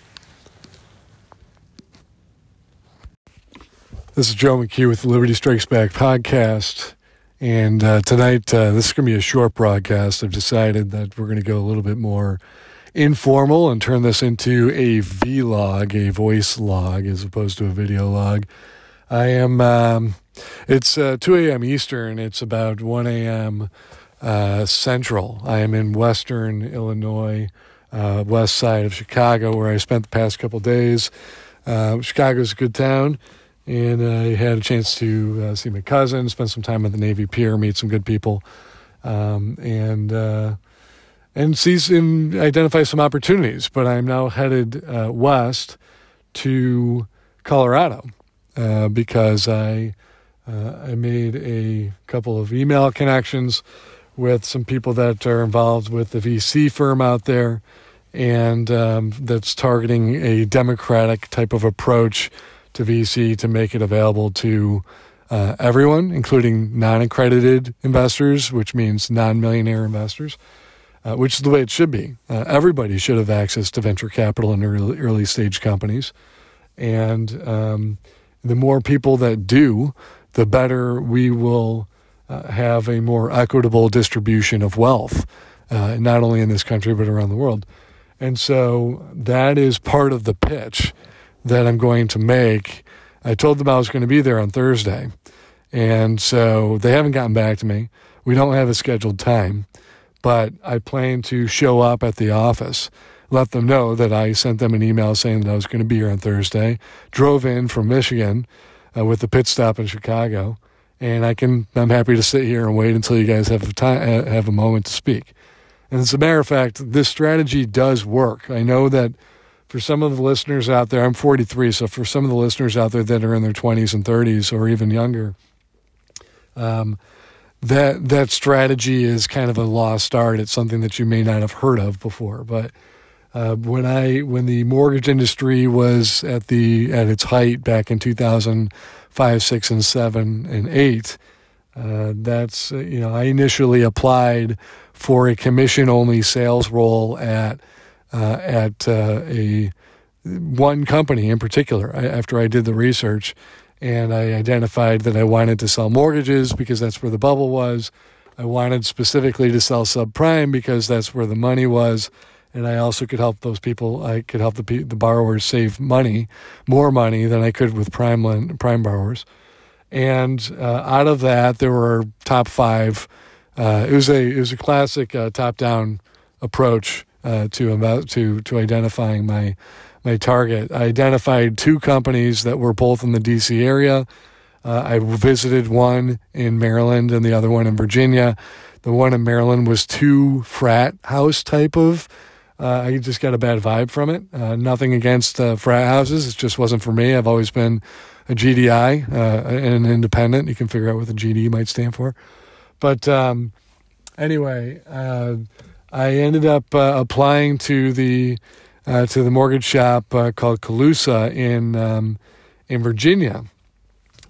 This is Joe McHugh with the Liberty Strikes Back podcast. And uh, tonight, uh, this is going to be a short broadcast. I've decided that we're going to go a little bit more informal and turn this into a vlog, a voice log, as opposed to a video log. I am, um, it's uh, 2 a.m. Eastern. It's about 1 a.m uh, Central. I am in Western Illinois, uh, west side of Chicago, where I spent the past couple days. Uh, Chicago's a good town, and I had a chance to uh, see my cousin, spend some time at the Navy Pier, meet some good people, um, and uh, and see and identify some opportunities. But I'm now headed west to Colorado because I. Uh, I made a couple of email connections with some people that are involved with the VC firm out there and um, that's targeting a democratic type of approach to VC to make it available to uh, everyone, including non accredited investors, which means non millionaire investors, uh, which is the way it should be. Uh, everybody should have access to venture capital in early, early stage companies. And um, the more people that do, the better we will uh, have a more equitable distribution of wealth, uh, not only in this country, but around the world. And so that is part of the pitch that I'm going to make. I told them I was going to be there on Thursday. And so they haven't gotten back to me. We don't have a scheduled time, but I plan to show up at the office, let them know that I sent them an email saying that I was going to be here on Thursday, drove in from Michigan uh, with the pit stop in Chicago, and I can I'm happy to sit here and wait until you guys have a time have a moment to speak. And as a matter of fact, this strategy does work. I know that for some of the listeners out there, I'm 43, so for some of the listeners out there that are in their 20s and 30s or even younger, um, that that strategy is kind of a lost art. It's something that you may not have heard of before. But uh, when I when the mortgage industry was at the at its height back in 2000 five, six, and seven, and eight. Uh, that's, uh, you know, I initially applied for a commission only sales role at, uh, at uh, a one company in particular after I did the research and I identified that I wanted to sell mortgages because that's where the bubble was. I wanted specifically to sell subprime because that's where the money was and I also could help those people. I could help the the borrowers save money, more money than I could with prime prime borrowers. And uh, out of that, there were top five. Uh, it was a it was a classic uh, top down approach uh, to about to to identifying my my target. I identified two companies that were both in the DC area. Uh, I visited one in Maryland and the other one in Virginia. The one in Maryland was two frat house type of. Uh, I just got a bad vibe from it. Uh, nothing against uh, frat houses. It just wasn't for me. I've always been a GDI, uh, an independent. You can figure out what the GD might stand for. But um, anyway, uh, I ended up uh, applying to the to the mortgage shop called Calusa in um, in Virginia,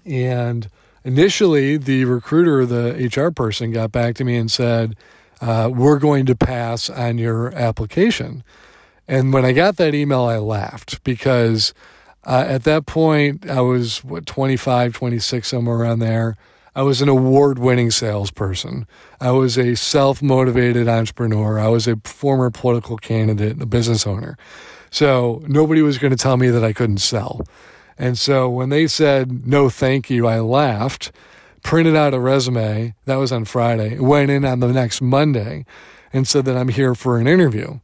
and initially the recruiter, the HR person, got back to me and said, uh, "We're going to pass on your application." And when I got that email, I laughed because uh, at that point I was what 25, 26, somewhere around there. I was an award-winning salesperson. I was a self-motivated entrepreneur. I was a former political candidate, a business owner. So nobody was going to tell me that I couldn't sell. And so when they said, no, thank you, I laughed, printed out a resume. That was on Friday. Went in on the next Monday and said that I'm here for an interview.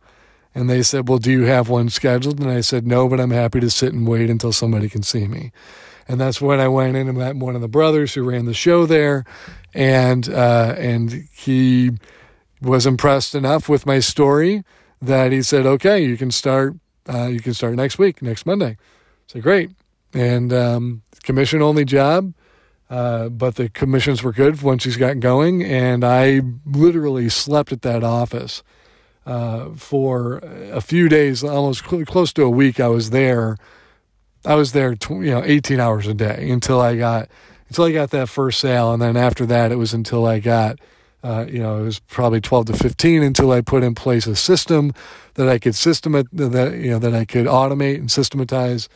And they said, well, do you have one scheduled? And I said, no, but I'm happy to sit and wait until somebody can see me. And that's when I went in and met one of the brothers who ran the show there. And, uh, and he was impressed enough with my story that he said, okay, you can start, uh, you can start next week, next Monday. So great and um, commission only job. Uh, but the commissions were good once she's got going, and I literally slept at that office uh, for a few days, almost cl- close to a week. I was there. I was there, tw- you know, 18 hours a day until I got until I got that first sale, and then after that, it was until I got. Uh, you know, it was probably 12 to 15 until I put in place a system that I could system that you know that I could automate and systematize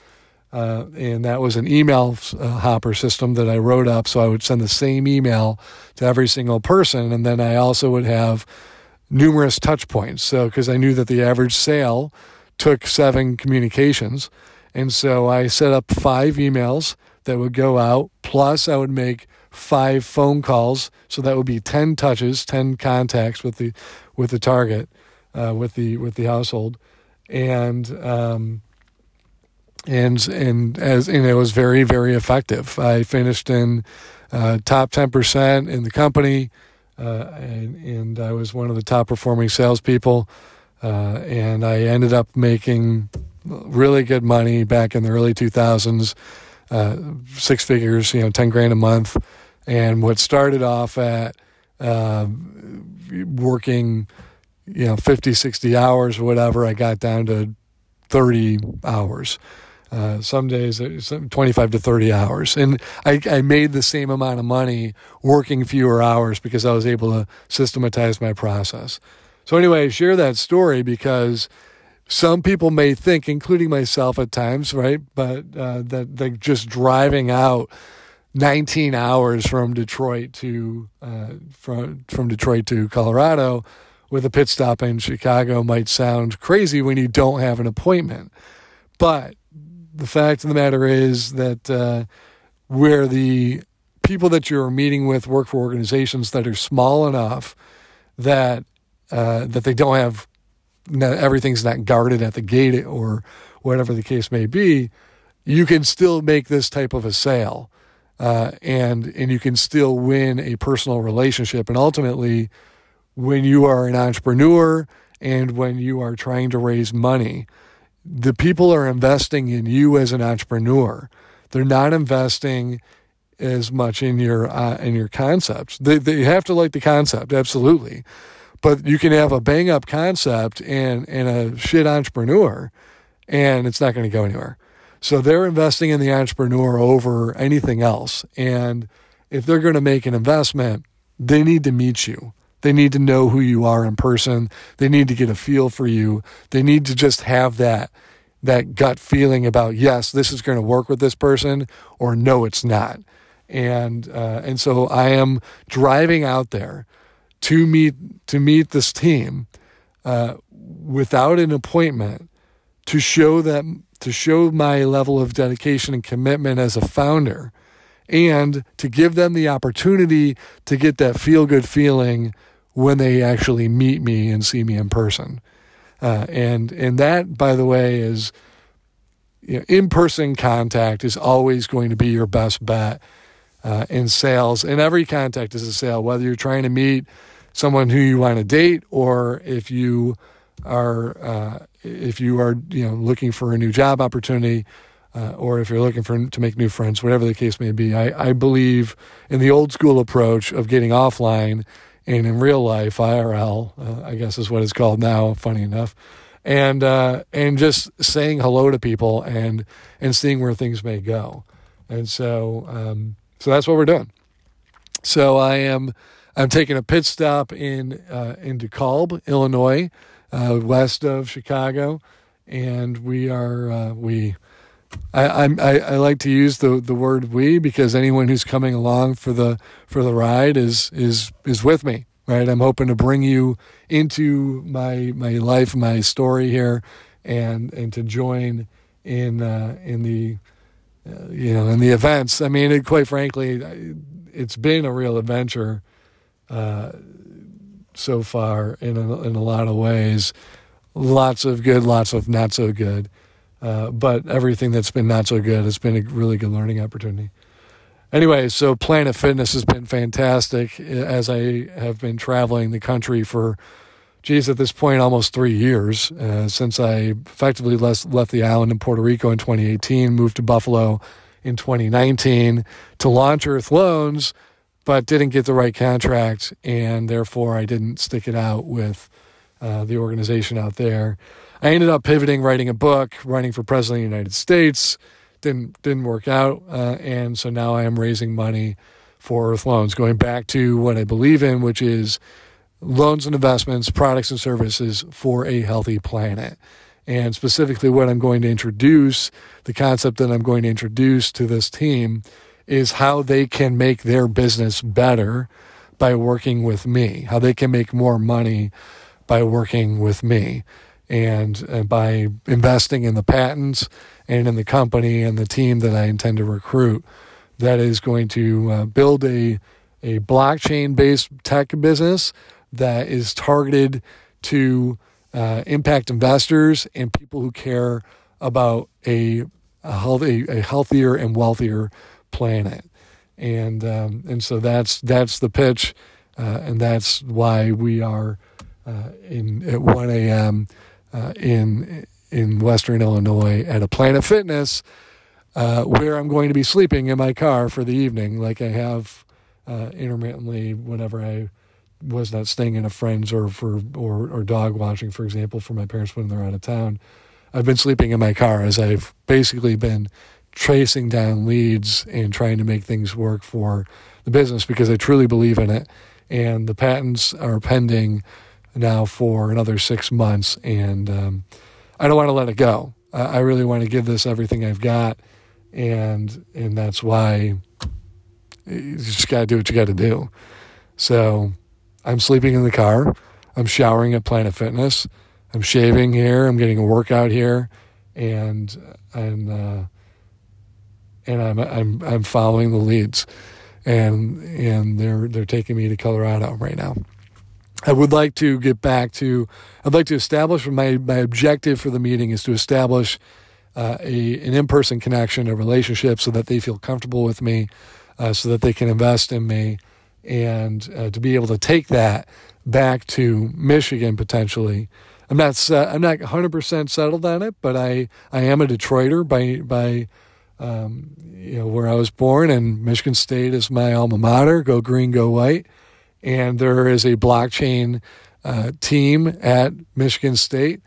uh, and that was an email uh, hopper system that I wrote up. So I would send the same email to every single person. And then I also would have numerous touch points. So, because I knew that the average sale took seven communications. And so I set up five emails that would go out, plus I would make five phone calls. So that would be 10 touches, 10 contacts with the, with the target, uh, with the, with the household. And, um, and and as and it was very very effective. I finished in uh, top ten percent in the company, uh, and, and I was one of the top performing salespeople. Uh, and I ended up making really good money back in the early 2000s, uh, six figures, you know, 10 grand a month. And what started off at um, working, you know, 50, 60 hours or whatever, I got down to 30 hours. Uh, some days uh, 25 to 30 hours. And I, I made the same amount of money working fewer hours because I was able to systematize my process. So, anyway, I share that story because some people may think, including myself at times, right, but uh, that they're just driving out 19 hours from Detroit to uh, from from Detroit to Colorado with a pit stop in Chicago might sound crazy when you don't have an appointment. But the fact of the matter is that uh, where the people that you're meeting with work for organizations that are small enough that uh, that they don't have everything's not guarded at the gate or whatever the case may be, you can still make this type of a sale, uh, and and you can still win a personal relationship. And ultimately, when you are an entrepreneur and when you are trying to raise money, the people are investing in you as an entrepreneur. They're not investing as much in your uh, in your concepts. They they have to like the concept, absolutely. But you can have a bang up concept and and a shit entrepreneur, and it's not going to go anywhere. So they're investing in the entrepreneur over anything else. And if they're going to make an investment, they need to meet you. They need to know who you are in person. They need to get a feel for you. They need to just have that that gut feeling about yes, this is going to work with this person, or no, it's not. And uh, and so I am driving out there to meet to meet this team uh, without an appointment to show that to show my level of dedication and commitment as a founder and to give them the opportunity to get that feel good feeling when they actually meet me and see me in person. Uh, and and that, by the way, is you know, in-person contact is always going to be your best bet uh, in sales. And every contact is a sale, whether you're trying to meet someone who you want to date or if you are uh, if you are you know looking for a new job opportunity uh, or if you're looking for to make new friends, whatever the case may be. I, I believe in the old school approach of getting offline and in real life IRL, uh, I guess is what it's called now. Funny enough, and uh, and just saying hello to people and and seeing where things may go, and so um, so that's what we're doing. So I am I'm taking a pit stop in uh, in DeKalb, Illinois, uh, west of Chicago, and we are uh, we I, I I like to use the, the word we because anyone who's coming along for the for the ride is is is with me right? I'm hoping to bring you into my my life my story here and and to join in uh, in the uh, you know in the events. I mean it, quite frankly it's been a real adventure uh, so far in a, in a lot of ways. Lots of good lots of not so good uh, but everything that's been not so good has been a really good learning opportunity. Anyway, so Planet Fitness has been fantastic as I have been traveling the country for, geez, at this point, almost three years uh, since I effectively left, left the island in Puerto Rico in 2018, moved to Buffalo in 2019 to launch Earth Loans, but didn't get the right contract, and therefore I didn't stick it out with uh, the organization out there. I ended up pivoting, writing a book, running for president of the United States. Didn't didn't work out, uh, and so now I am raising money for Earth Loans, going back to what I believe in, which is loans and investments, products and services for a healthy planet. And specifically, what I'm going to introduce, the concept that I'm going to introduce to this team is how they can make their business better by working with me, how they can make more money by working with me and uh, by investing in the patents and in the company and the team that I intend to recruit that is going to uh, build a a blockchain based tech business that is targeted to uh, impact investors and people who care about a a, healthy, a healthier and wealthier planet. And um, and so that's that's the pitch uh, and that's why we are uh, in at 1 a.m uh, in in Western Illinois at a Planet Fitness, uh, where I'm going to be sleeping in my car for the evening, like I have uh, intermittently whenever I was not staying in a friend's or for or or dog watching, for example, for my parents when they're out of town. I've been sleeping in my car as I've basically been tracing down leads and trying to make things work for the business because I truly believe in it. And the patents are pending now for another six months, and um, I don't want to let it go. I, I really want to give this everything I've got, and and that's why you just got to do what you got to do. So I'm sleeping in the car. I'm showering at Planet Fitness. I'm shaving here. I'm getting a workout here, and and uh, and I'm I'm I'm following the leads, and and they're they're taking me to Colorado right now. I would like to get back to, I'd like to establish my, my objective for the meeting is to establish uh, a, an in person connection, a relationship so that they feel comfortable with me, uh, so that they can invest in me, and uh, to be able to take that back to Michigan potentially. I'm not I'm not 100% settled on it, but I, I am a Detroiter by by um, you know where I was born, and Michigan State is my alma mater. Go green, go white and there is a blockchain uh, team at Michigan State.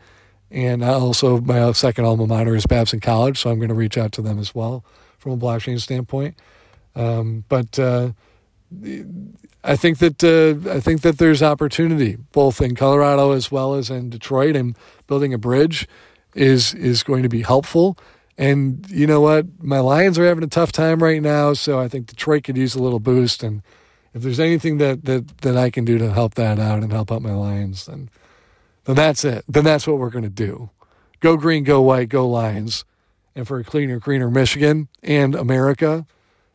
And also, my second alma mater is Babson College, so I'm going to reach out to them as well from a blockchain standpoint. Um, but uh, I think that uh, I think that there's opportunity both in Colorado as well as in Detroit, and building a bridge is is going to be helpful. And you know what, my Lions are having a tough time right now, so I think Detroit could use a little boost and if there's anything that, that, that I can do to help that out and help out my Lions, then, then that's it. Then that's what we're going to do. Go green, go white, go Lions. And for a cleaner, greener Michigan and America,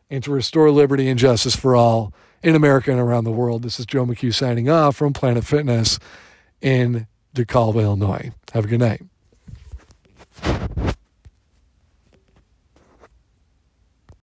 and to restore liberty and justice for all in America and around the world. This is Joe McHugh signing off from Planet Fitness in DeKalb, Illinois. Have a good night.